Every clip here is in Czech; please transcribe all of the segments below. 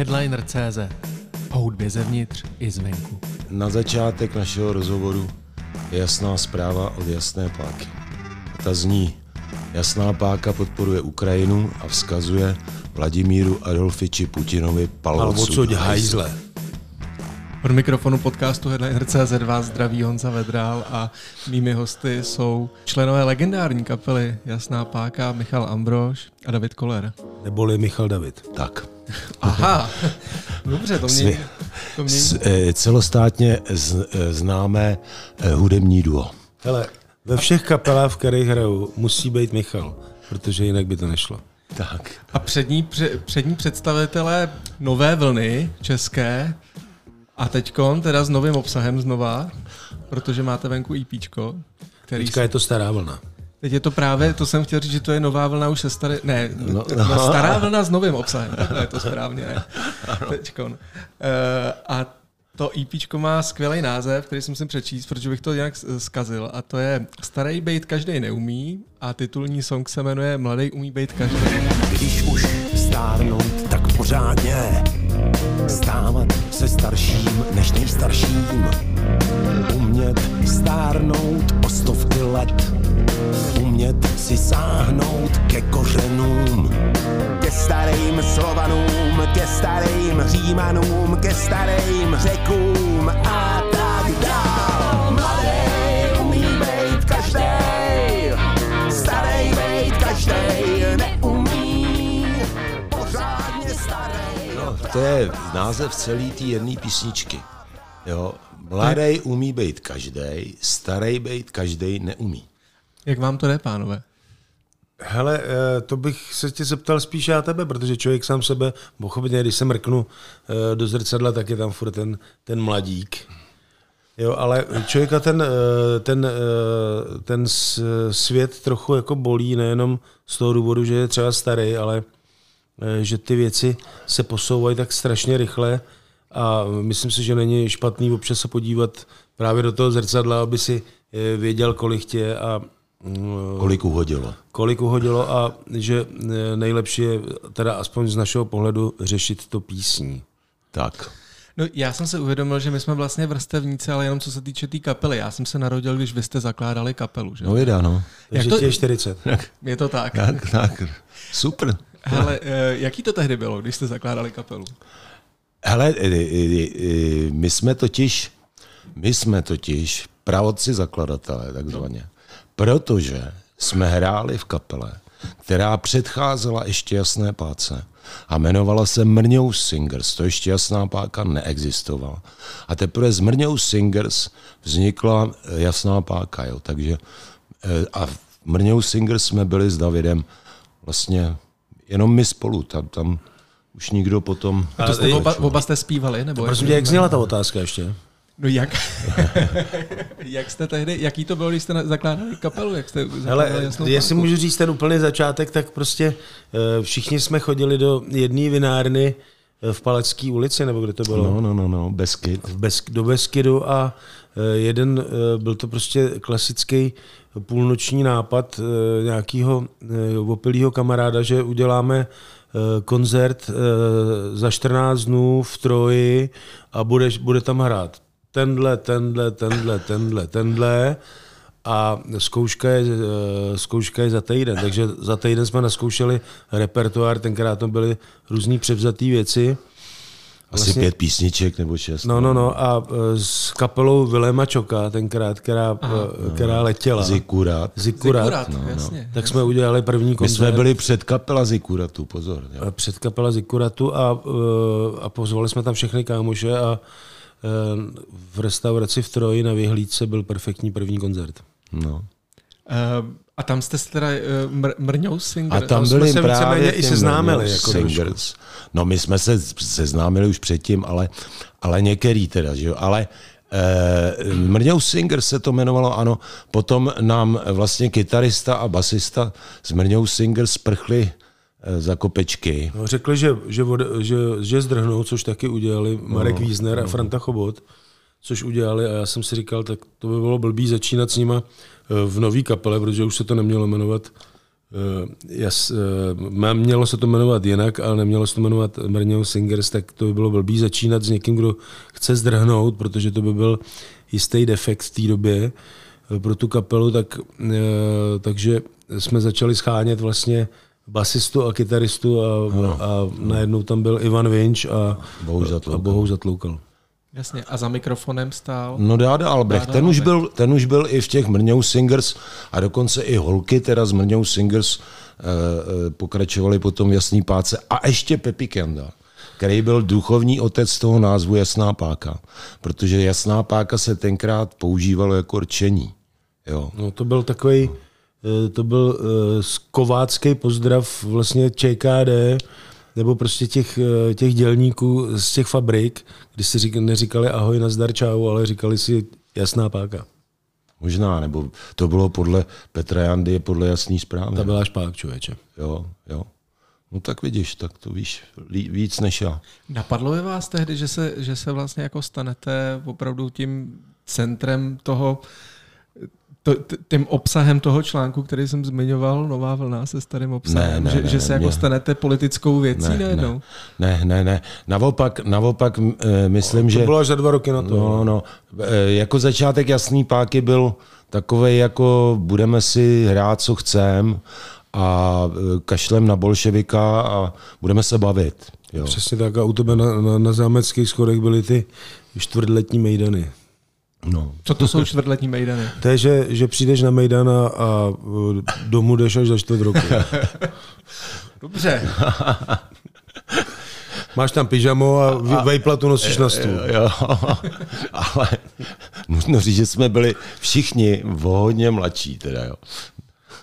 Headliner.cz O hudbě zevnitř i zvenku. Na začátek našeho rozhovoru je jasná zpráva od Jasné páky. Ta zní, Jasná páka podporuje Ukrajinu a vzkazuje Vladimíru Adolfiči Putinovi Palvocuť hajzle. Od mikrofonu podcastu Headliner.cz vás zdraví Honza Vedrál a mými hosty jsou členové legendární kapely Jasná páka Michal Ambrož a David Koller. Neboli Michal David. Tak. Aha, dobře, to mě, Svi- to mě S, eh, celostátně z, eh, známé eh, hudební duo. Hele, ve všech kapelách, v kterých hraju, musí být Michal, protože jinak by to nešlo. Tak. A přední, pře, přední představitelé nové vlny české a teďkon teda s novým obsahem znova, protože máte venku EPčko, který Teďka je to stará vlna. Teď je to právě, to jsem chtěl říct, že to je nová vlna už se starý, ne, no, No, no, stará vlna s novým obsahem, takhle je to správně, ne? Teďkon. Uh, a to EPčko má skvělý název, který jsem si přečíst, protože bych to nějak zkazil, a to je Starý bejt každý neumí a titulní song se jmenuje Mladý umí bejt každý. Když už stárnout, tak pořádně Stávat se starším než nejstarším Umět stárnout o stovky let Umět si sáhnout ke kořenům Ke starým Slovanům, ke starým Římanům, ke starým Řekům a tak dál Mladý umí být každej Starej bejt každej neumí pořádně starý. No, to je název celý té jedné písničky. Jo. Mladý umí být každý, starý být každý neumí. Jak vám to jde, pánové? Hele, eh, to bych se tě zeptal spíš já tebe, protože člověk sám sebe, pochopitelně, když se mrknu eh, do zrcadla, tak je tam furt ten, ten mladík. Jo, ale člověka ten, eh, ten, ten svět trochu jako bolí, nejenom z toho důvodu, že je třeba starý, ale že ty věci se posouvají tak strašně rychle a myslím si, že není špatný občas se podívat právě do toho zrcadla, aby si eh, věděl, kolik tě je a mm, Kolik uhodilo. kolik uhodilo a že eh, nejlepší je, teda aspoň z našeho pohledu, řešit to písní. Tak. No, já jsem se uvědomil, že my jsme vlastně vrstevníci, ale jenom co se týče té tý kapely. Já jsem se narodil, když vy jste zakládali kapelu, že? No jeda, no. Takže to- ti je 40. Je to tak. Tak, tak. Super. Hele, eh, jaký to tehdy bylo, když jste zakládali kapelu? Hele, my jsme totiž, my jsme totiž pravodci zakladatelé, takzvaně. Protože jsme hráli v kapele, která předcházela ještě jasné páce a jmenovala se Mrňou Singers. To ještě jasná páka neexistovala. A teprve z Mrňou Singers vznikla e, jasná páka. Jo. Takže, e, a v Mrňou Singers jsme byli s Davidem vlastně jenom my spolu. Tam, tam už nikdo potom... A to jste oba, oba jste zpívali? Nebo Prosím tě, jak zněla ta otázka ještě? No jak? jak jste tehdy, jaký to bylo, když jste zakládali kapelu? Jak jste zakládali Hele, jestli můžu říct ten úplný začátek, tak prostě eh, všichni jsme chodili do jedné vinárny eh, v Palecké ulici, nebo kde to bylo? No, no, no, no, Beskyt. v Besk, do Beskydu a eh, jeden, byl to prostě klasický půlnoční nápad nějakého opilého kamaráda, že uděláme koncert eh, za 14 dnů v Troji a bude, bude tam hrát tenhle, tenhle, tenhle, tenhle, tenhle a zkouška je, eh, zkouška je za týden, takže za týden jsme naskoušeli repertoár, tenkrát to byly různý převzatý věci. Asi Vlastně- pět písniček nebo šest. No, no, no. A e, s kapelou Vilema Čoka tenkrát, která, e, která letěla. Zikurat. Zikurat. Zikurat, no, jasně. Tak jsme udělali první My koncert. jsme byli před kapela Zikuratu, pozor. Jo. e, před kapela Zikuratu a, a pozvali jsme tam všechny kámoše a v restauraci v Troji na Vyhlídce byl perfektní první koncert. No. Uh, a tam jste se teda uh, mr- mrňou swinger? A tam jsme byli se právě víceméně i seznámili, jako Singers. No my jsme se seznámili už předtím, ale, ale některý teda, že jo. Ale eh, Mrňou Singers se to jmenovalo, ano. Potom nám vlastně kytarista a basista z Mrňou Singers sprchli eh, za kopečky. No, řekli, že, že, že, že zdrhnou, což taky udělali Marek no, Wiesner a Franta Chobot, což udělali a já jsem si říkal, tak to by bylo blbý začínat s nima eh, v nový kapele, protože už se to nemělo jmenovat jas, uh, mělo se to jmenovat jinak, ale nemělo se to jmenovat Mrňou Singers, tak to by bylo blbý začínat s někým, kdo chce zdrhnout, protože to by byl jistý defekt v té době pro tu kapelu, tak, takže jsme začali schánět vlastně basistu a kytaristu a, a najednou tam byl Ivan Vinč a Bohuž Zatloukal. Jasně, a za mikrofonem stál? No Dáda Albrecht, Dáda ten, Albrecht. Už byl, ten už byl i v těch Mrňou Singers a dokonce i holky teda z Mrňou Singers uh, uh, pokračovali potom v Jasný páce a ještě Pepi Kenda který byl duchovní otec toho názvu Jasná páka, protože Jasná páka se tenkrát používalo jako rčení. Jo. No to byl takový, eh, to byl kovácký pozdrav vlastně ČKD, nebo prostě těch, eh, těch dělníků z těch fabrik, kdy si řík, neříkali ahoj, nazdar, čau, ale říkali si jasná páka. Možná, nebo to bylo podle Petra Jandy, podle jasný zprávy. To byla špák, člověče. Jo, jo. No tak vidíš, tak to víš víc než já. Napadlo je vás tehdy, že se, že se vlastně jako stanete opravdu tím centrem toho, to, tím obsahem toho článku, který jsem zmiňoval, Nová vlna se starým obsahem, ne, ne, že, ne, že se jako mě... stanete politickou věcí ne, najednou? Ne, ne, ne. Naopak, naopak e, myslím, to že... To bylo až za dva roky na to. No, no. E, jako začátek Jasný páky byl takový jako budeme si hrát, co chcem a e, kašlem na bolševika a budeme se bavit. Jo. Přesně tak a u tebe na, na, na zámeckých schodech byly ty čtvrtletní mejdany. No. Co to jsou čtvrtletní mejdany? To je, že, že přijdeš na mejdan a, a domů jdeš až za čtvrt roku. Dobře. Máš tam pyžamo a, a vejplatu nosíš na stůl. Jo, ale nutno říct, že jsme byli všichni hodně mladší. Teda, jo.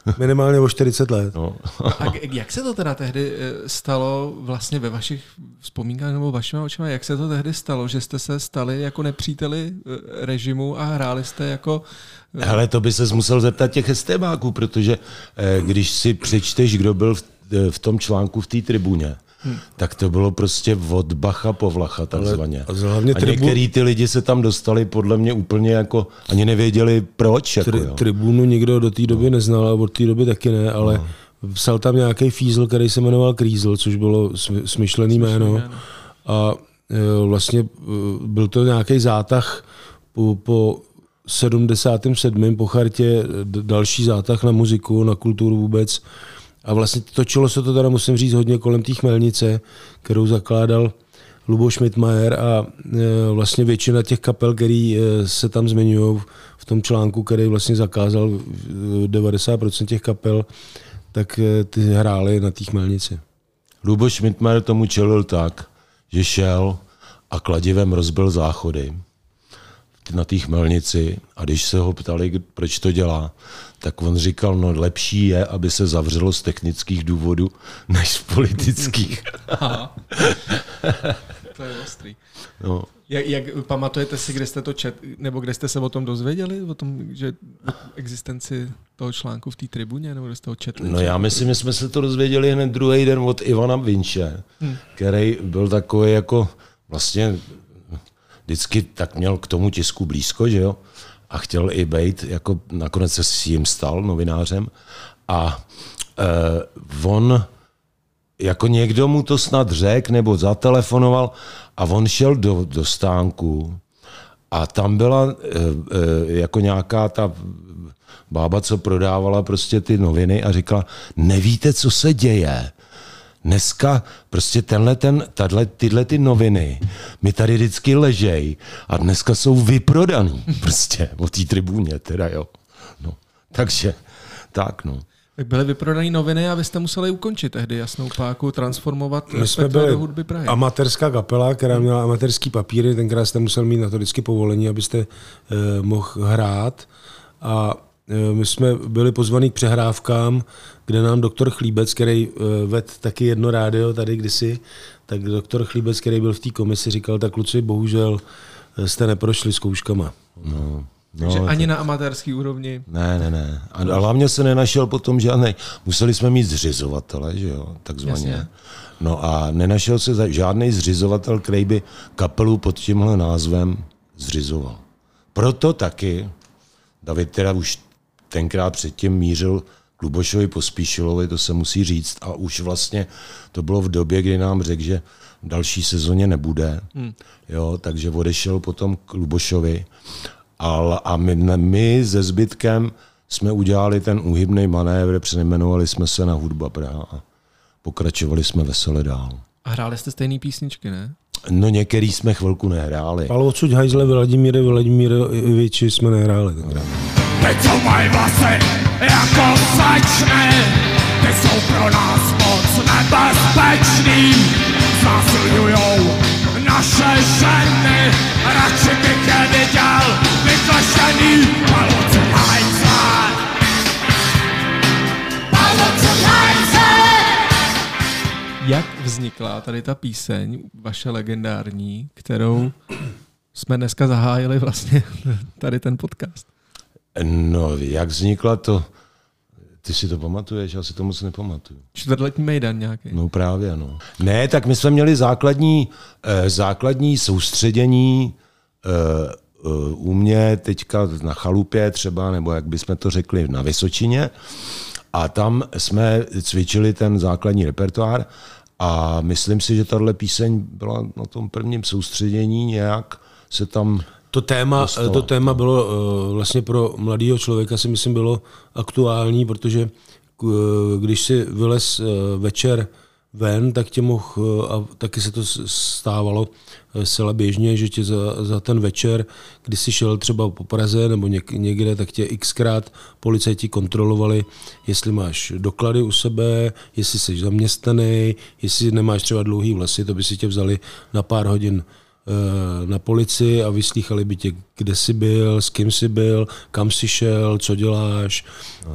Minimálně o 40 let. No. A jak se to teda tehdy eh, stalo vlastně ve vašich vzpomínkách nebo vašimi očima, jak se to tehdy stalo, že jste se stali jako nepříteli eh, režimu a hráli jste jako... Ale eh, to by se musel zeptat těch estébáků, protože když si přečteš, kdo byl v tom článku v té tribuně, Hmm. Tak to bylo prostě od Bacha po Vlacha takzvaně. Ale, a hlavně a tribu... některý ty lidi se tam dostali podle mě úplně jako, ani nevěděli proč. Jako, Tri, tribunu nikdo do té doby neznal a od té doby taky ne, ale no. psal tam nějaký fízl, který se jmenoval Krízl, což bylo smyšlený jméno. A e, vlastně e, byl to nějaký zátah po, po 77. po chartě další zátah na muziku, na kulturu vůbec. A vlastně točilo se to teda, musím říct, hodně kolem té chmelnice, kterou zakládal Luboš Schmidtmajer a e, vlastně většina těch kapel, který e, se tam zmiňují v tom článku, který vlastně zakázal 90% těch kapel, tak e, ty hrály na té chmelnici. Luboš Schmidtmajer tomu čelil tak, že šel a kladivem rozbil záchody na té chmelnici a když se ho ptali, proč to dělá, tak on říkal, no lepší je, aby se zavřelo z technických důvodů, než z politických. to je ostrý. No. Jak, jak, pamatujete si, kde jste to čet, nebo kde jste se o tom dozvěděli, o tom, že o existenci toho článku v té tribuně, nebo kde jste ho četli? No já myslím, že jsme se to dozvěděli hned druhý den od Ivana Vinče, hmm. který byl takový jako vlastně vždycky tak měl k tomu tisku blízko, že jo? A chtěl i být, jako nakonec se s jim stal novinářem. A uh, on jako někdo mu to snad řekl nebo zatelefonoval a on šel do, do stánku a tam byla uh, uh, jako nějaká ta bába, co prodávala prostě ty noviny a říkala, nevíte, co se děje. Dneska prostě tenhle ten, tato, tyhle ty noviny mi tady vždycky ležej a dneska jsou vyprodaný prostě o té tribuně teda, jo. No, takže tak, no. Tak byly vyprodané noviny a vy jste museli ukončit tehdy jasnou páku, transformovat My jsme byli do hudby Prahy. amatérská kapela, která měla amatérský papíry, tenkrát jste musel mít na to vždycky povolení, abyste eh, mohl hrát. A my jsme byli pozvaní k přehrávkám, kde nám doktor Chlíbec, který eh, ved taky jedno rádio tady kdysi, tak doktor Chlíbec, který byl v té komisi, říkal, tak kluci, bohužel eh, jste neprošli zkouškama. No. No, Takže ani to... na amatérský úrovni? Ne, ne, ne. A hlavně se nenašel potom žádný. Museli jsme mít zřizovatele, že jo, takzvaně. Jasně. No a nenašel se žádný zřizovatel, který by kapelu pod tímhle názvem zřizoval. Proto taky David teda už tenkrát předtím mířil Lubošovi Pospíšilovi, to se musí říct. A už vlastně to bylo v době, kdy nám řekl, že v další sezóně nebude. Hmm. Jo, takže odešel potom k Lubošovi. Ale, a my, my se zbytkem jsme udělali ten úhybný manévr, přejmenovali jsme se na Hudba Praha a pokračovali jsme veselé dál. A hráli jste stejné písničky, ne? No některý jsme chvilku nehráli. Ale odsud hajzle Vladimíre Vladimiroviči jsme nehráli tenkrát. Teď jsou mají vlasy jako slečny, ty jsou pro nás moc nebezpečný. Znásilňujou naše ženy, radši bych je viděl vyklešený. Jak vznikla tady ta píseň, vaše legendární, kterou jsme dneska zahájili vlastně tady ten podcast? No, jak vznikla to? Ty si to pamatuješ, já si to moc nepamatuju. Čtvrtletní mejdan nějaký. No právě, no. Ne, tak my jsme měli základní, eh, základní soustředění eh, eh, u mě teďka na chalupě třeba, nebo jak bychom to řekli, na Vysočině. A tam jsme cvičili ten základní repertoár a myslím si, že tahle píseň byla na tom prvním soustředění nějak se tam To téma, Dostala. to téma bylo eh, vlastně pro mladého člověka si myslím bylo aktuální, protože k- když si vylez eh, večer ven, tak tě mohl, eh, a taky se to stávalo eh, zcela běžně, že tě za, za ten večer, kdy jsi šel třeba po Praze nebo něk, někde, tak tě xkrát policajti kontrolovali, jestli máš doklady u sebe, jestli jsi zaměstnaný, jestli nemáš třeba dlouhý vlasy, to by si tě vzali na pár hodin eh, na policii a vyslýchali by tě, kde jsi byl, s kým jsi byl, kam jsi šel, co děláš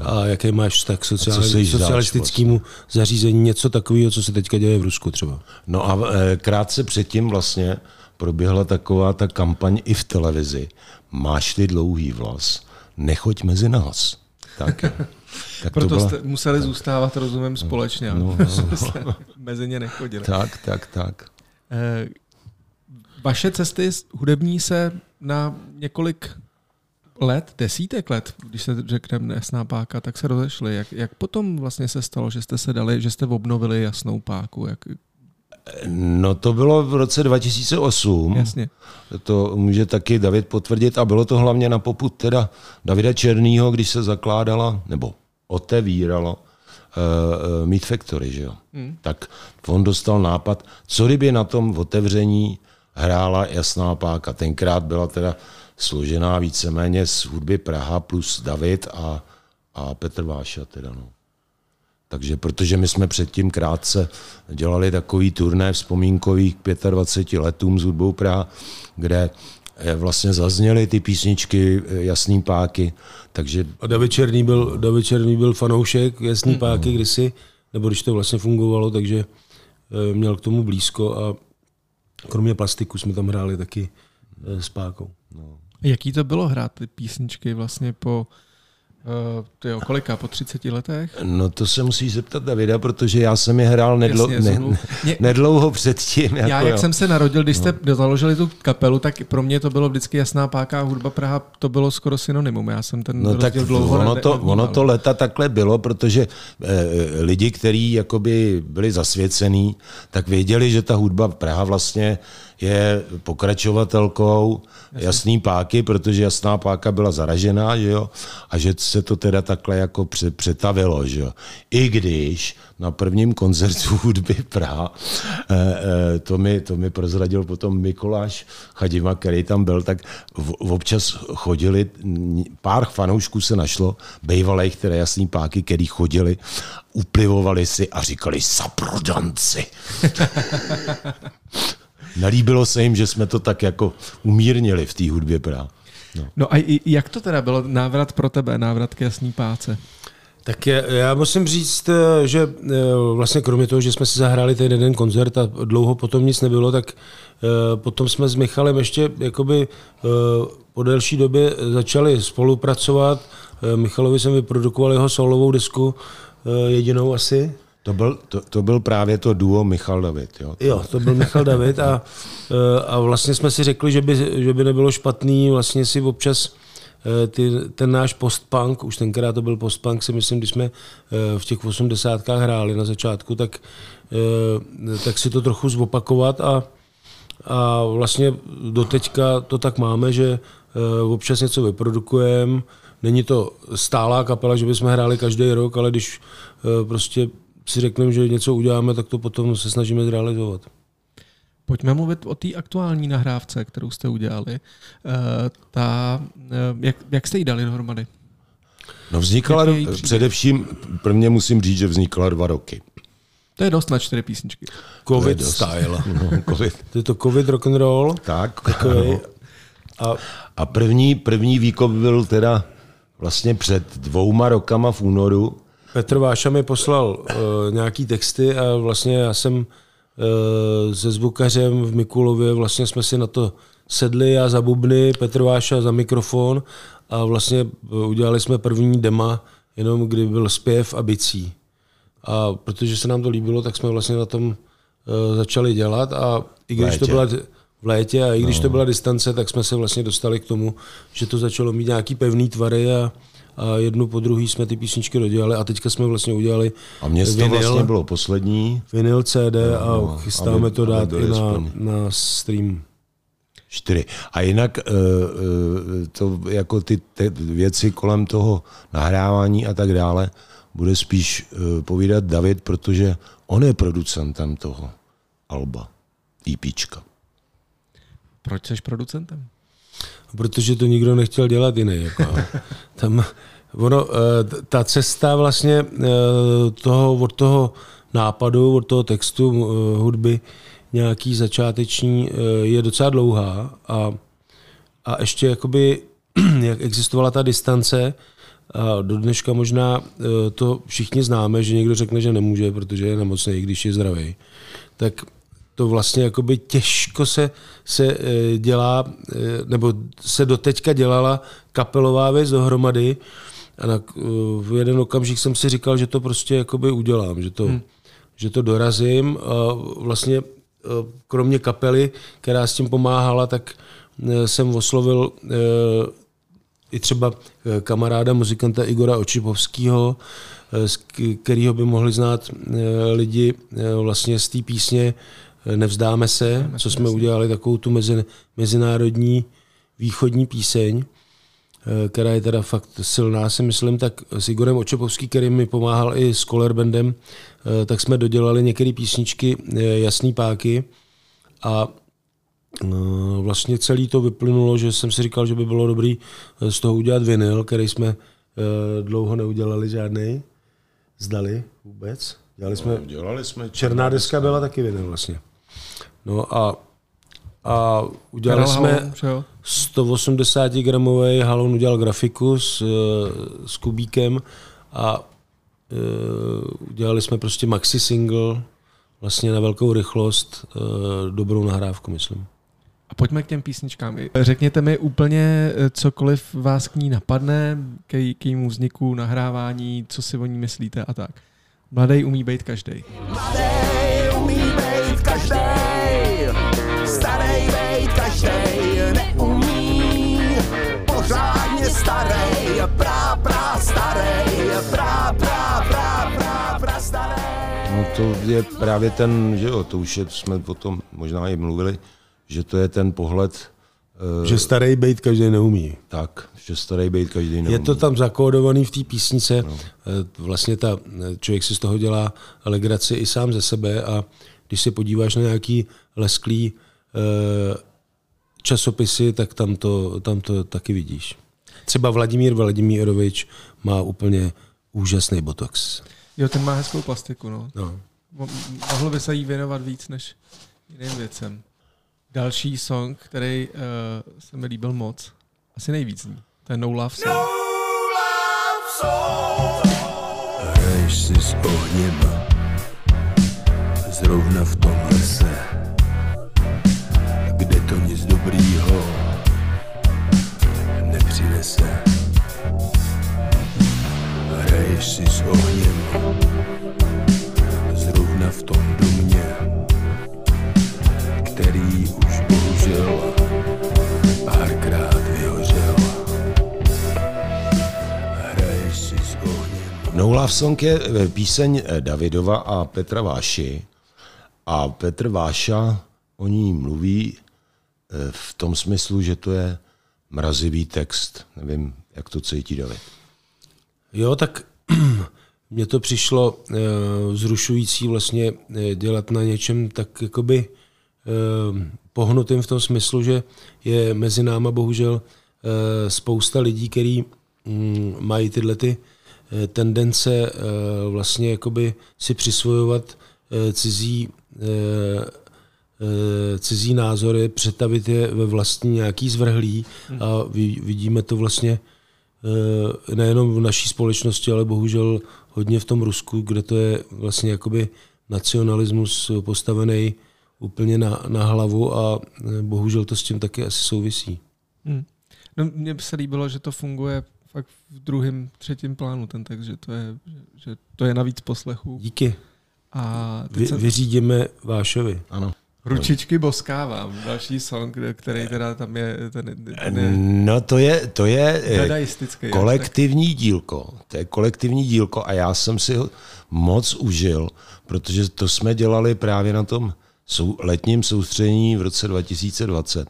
a jaký máš vztah k sociální, socialistickému zařízení, něco takového, co se teďka děje v Rusku třeba. No a eh, krátce předtím vlastně proběhla taková ta kampaň i v televizi. Máš ty dlouhý vlas, nechoď mezi nás. Tak, tak Proto to byla, jste museli zůstávat, rozumím, společně. no, No, no, mezi ně nechodili. tak, tak, tak. Vaše cesty hudební se na několik let, desítek let, když se řekneme Jasná páka, tak se rozešly. Jak, jak potom vlastně se stalo, že jste se dali, že jste obnovili Jasnou páku? Jak, No to bylo v roce 2008. jasně. To může taky David potvrdit a bylo to hlavně na poput teda Davida Černýho, když se zakládala, nebo otevírala uh, Meat Factory, že jo. Hmm. Tak on dostal nápad, co kdyby na tom otevření hrála Jasná páka. Tenkrát byla teda složená víceméně z hudby Praha plus David a, a Petr Váša teda, no. Takže protože my jsme předtím krátce dělali takový turné vzpomínkový k 25 letům z hudbou Praha, kde eh, vlastně zazněly ty písničky eh, Jasný páky, takže A David Černý byl, David Černý byl fanoušek Jasný páky kdysi, nebo když to vlastně fungovalo, takže eh, měl k tomu blízko a kromě plastiku jsme tam hráli taky eh, s pákou. Jaký to bylo hrát ty písničky vlastně po uh, tyjo, kolika, po 30 letech? no to se musíš zeptat Davida, protože já jsem je hrál nedlo, Jasně, ne, nedlouho předtím. Jako Já, jak jo. jsem se narodil, když jste založili tu kapelu, tak pro mě to bylo vždycky jasná páka a hudba Praha, to bylo skoro synonymum. Já jsem ten No tak dlouho ono ne- to, nevnímal. ono to leta takhle bylo, protože eh, lidi, kteří jakoby byli zasvěcený, tak věděli, že ta hudba Praha vlastně je pokračovatelkou jasný páky, protože jasná páka byla zaražená, že jo, a že se to teda takhle jako pře- přetavilo, že jo. I když na prvním koncertu hudby Praha, eh, eh, to mi, to mi prozradil potom Mikuláš Chadima, který tam byl, tak v, občas chodili, pár fanoušků se našlo, bejvalých, které jasný páky, který chodili, uplivovali si a říkali saprodanci. Nalíbilo se jim, že jsme to tak jako umírnili v té hudbě Praha. No. No a i- jak to teda bylo návrat pro tebe, návrat k jasný páce? Tak je, já musím říct, eh, že eh, vlastně kromě toho, že jsme si zahráli ten jeden koncert a dlouho potom nic nebylo, tak eh, potom jsme s Michalem ještě jakoby po delší době začali spolupracovat. Michalovi jsem vyprodukoval jeho solovou desku, eh, jedinou asi. To, byl, to, to byl právě to duo Michal David. Jo? Jo, to byl Michal David a, eh, a vlastně jsme si řekli, že by, že by nebylo špatný vlastně si občas eh, ty, ten náš postpunk, už tenkrát to byl postpunk, si myslím, když jsme eh, v těch osmdesátkách hráli na začátku, tak, tak si to trochu zopakovat a, a vlastně doteďka to tak máme, že občas něco vyprodukujeme, není to stálá kapela, že bychom hráli každý rok, ale když prostě si řekneme, že něco uděláme, tak to potom se snažíme zrealizovat. Pojďme mluvit o té aktuální nahrávce, kterou jste udělali. Uh, ta, uh, jak, jak jste ji dali dohromady? No vznikala, především, prvně musím říct, že vznikala dva roky. To je dost na čtyři písničky. Covid style. No, COVID. To je to covid rock and roll. Tak. Takový. A, a první, první výkop byl teda vlastně před dvouma rokama v únoru. Petr Váša mi poslal uh, nějaký texty a vlastně já jsem Eh, se zvukařem v Mikulově, vlastně jsme si na to sedli, já za bubny, Petr Váša za mikrofon a vlastně eh, udělali jsme první dema, jenom kdy byl zpěv a bicí. A protože se nám to líbilo, tak jsme vlastně na tom uh, začali dělat a i když to byla v létě a i když no. to byla distance, tak jsme se vlastně dostali k tomu, že to začalo mít nějaký pevný tvary a, a jednu po druhý jsme ty písničky dodělali a teďka jsme vlastně udělali A město vinyl, vlastně bylo poslední. Vinyl CD no, a no, chystáme aby, to dát i na, na stream. Čtyři. A jinak eh, eh, to jako ty, ty věci kolem toho nahrávání a tak dále bude spíš eh, povídat David, protože on je producentem toho alba, EPčka. Proč jsi producentem? Protože to nikdo nechtěl dělat jiný. Jako. Tam, ono, eh, ta cesta vlastně eh, toho, od toho nápadu, od toho textu eh, hudby nějaký začáteční je docela dlouhá a, a ještě jakoby, jak existovala ta distance, a do dneška možná to všichni známe, že někdo řekne, že nemůže, protože je nemocný, když je zdravý. Tak to vlastně jakoby těžko se, se eh, dělá, eh, nebo se doteďka dělala kapelová věc dohromady a na, eh, v jeden okamžik jsem si říkal, že to prostě jakoby udělám, že to, hmm. že to dorazím a vlastně kromě kapely, která s tím pomáhala, tak jsem oslovil i třeba kamaráda muzikanta Igora Očipovského, z kterého by mohli znát lidi vlastně z té písně Nevzdáme se, co jsme udělali, takovou tu mezi, mezinárodní východní píseň, eh, která je teda fakt silná, si myslím, tak s Igorem Očepovský, který mi pomáhal i s Color Bandem, eh, tak jsme dodělali některé písničky eh, Jasný páky a vlastně celý to vyplynulo, že jsem si říkal, že by bylo dobrý z toho udělat vinyl, který jsme dlouho neudělali žádný. Zdali vůbec. Dělali jsme, no, dělali jsme černá deska byla taky vinyl vlastně. No a, a udělali Karel jsme Halon, 180 gramový Halon udělal grafiku s, eh, s Kubíkem a uh, udělali jsme prostě maxi single vlastně na velkou rychlost, uh, dobrou nahrávku, myslím. A pojďme k těm písničkám. Řekněte mi úplně cokoliv vás k ní napadne, k, k jejímu vzniku, nahrávání, co si o ní myslíte a tak. Mladý umí být každý. Mladý každej neumí pořádně starý, prá, prá, starý, prá, prá, prá, prá, prá, starý. No to je právě ten, že jo, to už je, jsme o tom možná i mluvili, že to je ten pohled, uh, že starý bejt každý neumí. Tak, že starý bejt každý neumí. Je to tam zakódovaný v té písnice. No. Eh, vlastně ta, člověk si z toho dělá legraci i sám ze sebe a když se podíváš na nějaký lesklý uh, časopisy, tak tam to, tam to taky vidíš. Třeba Vladimír Vladimírovič má úplně úžasný botox. Jo, ten má hezkou plastiku, no. no. Mohl by se jí věnovat víc než jiným věcem. Další song, který uh, se mi líbil moc, asi nejvíc ní, to je No Love Song. No love song. Hraješ si s ohněm, zrovna v tom lese dobrýho nepřinese. Hraješ si s ohněm, zrovna v tom domě, který už bohužel párkrát vyhořel. Hraješ si s ohněm. No Love Song je eh, píseň eh, Davidova a Petra Váši. A Petr Váša o ní mluví v tom smyslu, že to je mrazivý text. Nevím, jak to cítí David. Jo, tak mně to přišlo uh, zrušující vlastně uh, dělat na něčem tak jakoby uh, pohnutým v tom smyslu, že je mezi náma bohužel spousta lidí, kteří um, mají tyhle ty tendence uh, vlastně jakoby si přisvojovat cizí cizí názory, přetavit je ve vlastní nějaký zvrhlý a vidíme to vlastně nejenom v naší společnosti, ale bohužel hodně v tom Rusku, kde to je vlastně jakoby nacionalismus postavený úplně na, na hlavu a bohužel to s tím taky asi souvisí. Hmm. No, mně se líbilo, že to funguje fakt v druhém, třetím plánu ten text, že to je, že, to je navíc poslechu. Díky. A Vy, jsem... Vyřídíme Vášovi. Ano. Ručičky boskávám, další song, který teda tam je... Ten, ten je no to je, to je dadaistický, kolektivní tak. dílko. To je kolektivní dílko a já jsem si ho moc užil, protože to jsme dělali právě na tom sou, letním soustředění v roce 2020.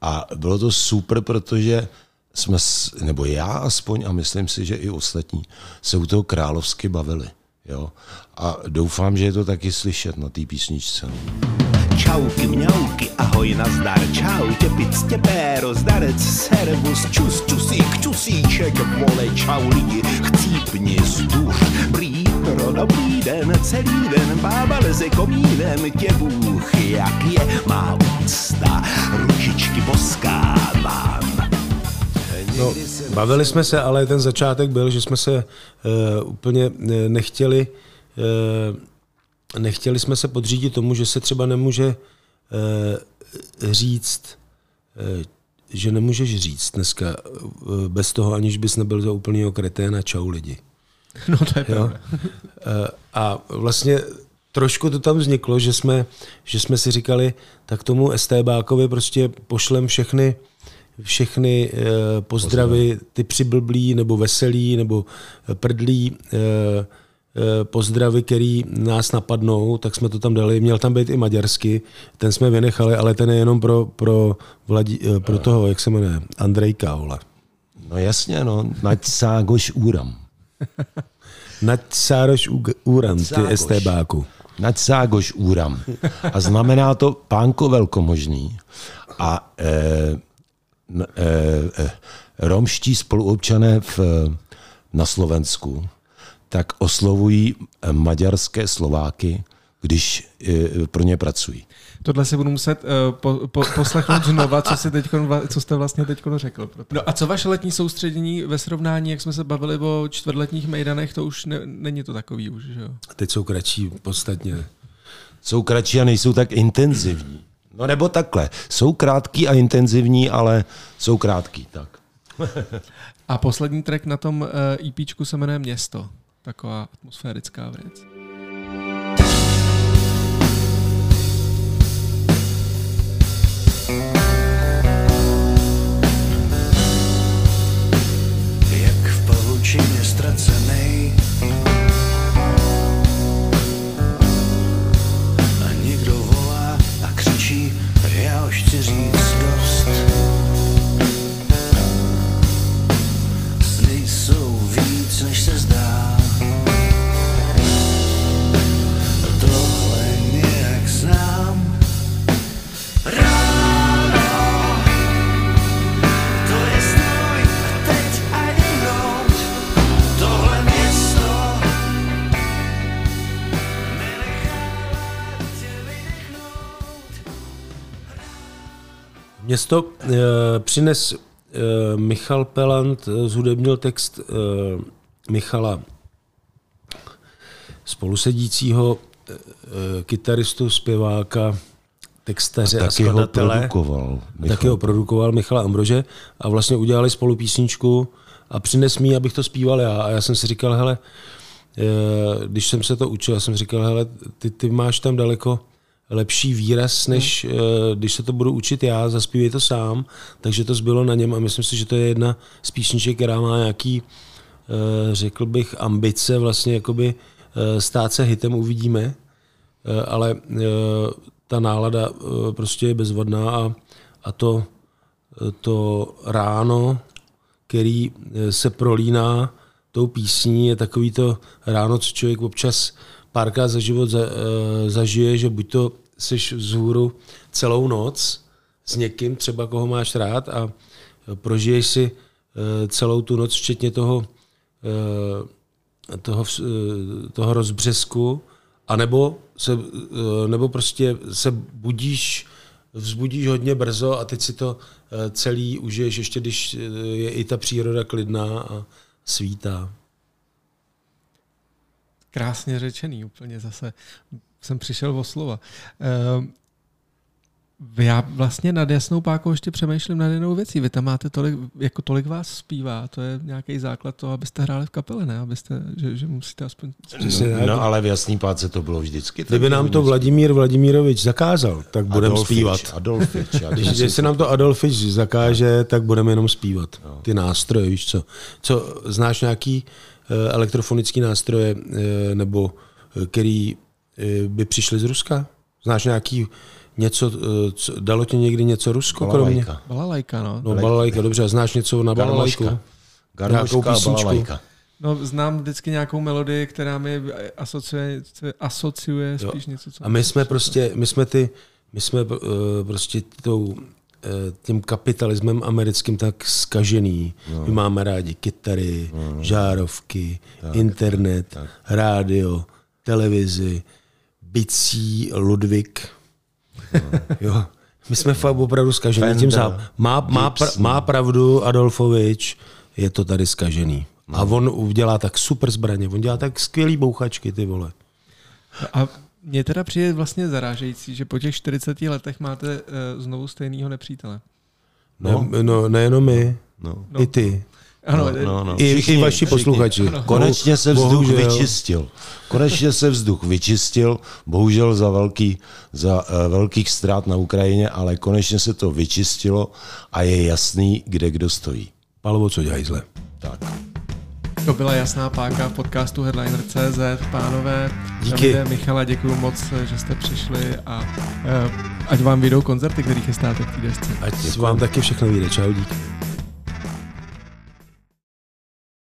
A bylo to super, protože jsme, nebo já aspoň, a myslím si, že i ostatní, se u toho královsky bavili. Jo? A doufám, že je to taky slyšet na té písničce. Čauky, mňauky, ahoj, nazdar, čau, tě pic, tě péro, zdarec, servus, čus, čusík, čusíček, vole, čau lidi, chcípni, zduš, brýtro, dobrý den, celý den, bába leze komínem, tě Bůh, jak je, má úcta, ručičky boskávám. No, bavili jsme se, ale ten začátek byl, že jsme se uh, úplně nechtěli uh, nechtěli jsme se podřídit tomu, že se třeba nemůže uh, říct, uh, že nemůžeš říct dneska uh, bez toho, aniž bys nebyl za úplný kreténa čau lidi. No to je jo? A vlastně trošku to tam vzniklo, že jsme, že jsme si říkali, tak tomu STBákovi prostě pošlem všechny všechny eh, pozdravy, ty přiblblí, nebo veselí, nebo prdlí eh, eh, pozdravy, který nás napadnou, tak jsme to tam dali. Měl tam být i maďarsky, ten jsme vynechali, ale ten je jenom pro, pro, Vladí, pro toho, jak se jmenuje, Andrejka, vole. No jasně, no, nať ságoš úram. nať sároš úram, ty STBáku. Nať ságoš úram. A znamená to pánko velkomožný. A e, Eh, eh, romští spoluobčané v, na Slovensku, tak oslovují eh, maďarské Slováky, když pro ně pracují. Tohle si budu muset uh, po, po, poslechnout znova, co, si teďkon, co jste vlastně teď řekl. Proto. No a co vaše letní soustředění ve srovnání, jak jsme se bavili o čtvrtletních mejdanech, to už ne, není to takový už, že jo? Teď jsou kratší podstatně. Jsou kratší a nejsou tak intenzivní. No nebo takhle. Jsou krátký a intenzivní, ale jsou krátký, tak. a poslední track na tom EPčku eh, e se jmenuje Město. Taková atmosférická věc. Město uh, přines uh, Michal Pelant, uh, zhudebnil text uh, Michala spolusedícího uh, kytaristu, zpěváka, textaře a, a skladatele. Ho produkoval Michal. Taky ho produkoval Michal Ambrože a vlastně udělali spolu písničku a přines mi, abych to zpíval já. A já jsem si říkal, hele, když jsem se to učil, já jsem říkal, hele, ty, ty máš tam daleko lepší výraz, než hmm. když se to budu učit já, zaspívej to sám, takže to zbylo na něm a myslím si, že to je jedna z písniček, která má nějaký řekl bych, ambice vlastně jakoby eh, stát se hitem, uvidíme, Eh, ale eh, ta nálada eh, prostě je bezvadná a, a to, to ráno, který se prolíná tou písní, je takový to ráno, co člověk občas párkrát za život za, zažije, že buď to seš vzhůru celou noc s někým, třeba koho máš rád a prožiješ si celou tu noc, včetně toho, toho, toho rozbřesku, anebo, se, nebo prostě se budíš, vzbudíš hodně brzo a teď si to celý užiješ, ještě když je i ta příroda klidná a svítá. Krásně řečený úplně zase. Jsem přišel o slova. Já vlastně nad Jasnou pákou ještě přemýšlím nad jinou věcí. Vy tam máte tolik, jako tolik vás zpívá, to je nějaký základ toho, abyste hráli v kapele, ne? Abyste, že, že musíte aspoň... No, no, ale v Jasný páce to bylo vždycky. Kdyby nám to Vladimír Vladimírovič zakázal, tak budeme zpívat. Adolfič. Když, když se nám to Adolfič zakáže, tak budeme jenom zpívat. No. Ty nástroje, víš co. Co, znáš nějaký uh, elektrofonický nástroje, uh, nebo uh, který by přišli z Ruska? Znáš nějaký něco, eh, co, dalo ti někdy něco Rusko balalajka. kromě? Balalajka, no. No balalajka, dobře, a znáš něco na balalajku? Nějakou písničku? No, znám vždycky nějakou melodii, která mi asociuje, asociuje spíš jo. něco, co... A my jsme prostě, my jsme ty, my jsme uh, prostě tou, tím kapitalismem americkým tak skažený. No. My máme rádi kytary, no. žárovky, tak, internet, tak. rádio, televizi, bicí Ludvík, jo. My jsme fakt opravdu zkažený tím. Má, má, pra, má pravdu Adolfovič, je to tady zkažený. No. A on udělá tak super zbraně, on dělá tak skvělý bouchačky, ty vole. A mně teda přijde vlastně zarážející, že po těch 40 letech máte uh, znovu stejného nepřítele. No, no nejenom my, no. i ty. Ano, no, no, no. I, všichni, i vaši posluchači. Ano. Konečně se vzduch bohužel. vyčistil. Konečně se vzduch vyčistil, bohužel za, velký, za uh, velkých ztrát na Ukrajině, ale konečně se to vyčistilo a je jasný, kde kdo stojí. Palovo, co dělají zle. Tak. To byla jasná páka v podcastu Headliner.cz. Pánové, díky. Davide, Michala, děkuji moc, že jste přišli a uh, ať vám vyjdou koncerty, které chystáte v té desce. Ať děkuji. vám taky všechno vyjde. Čau, díky.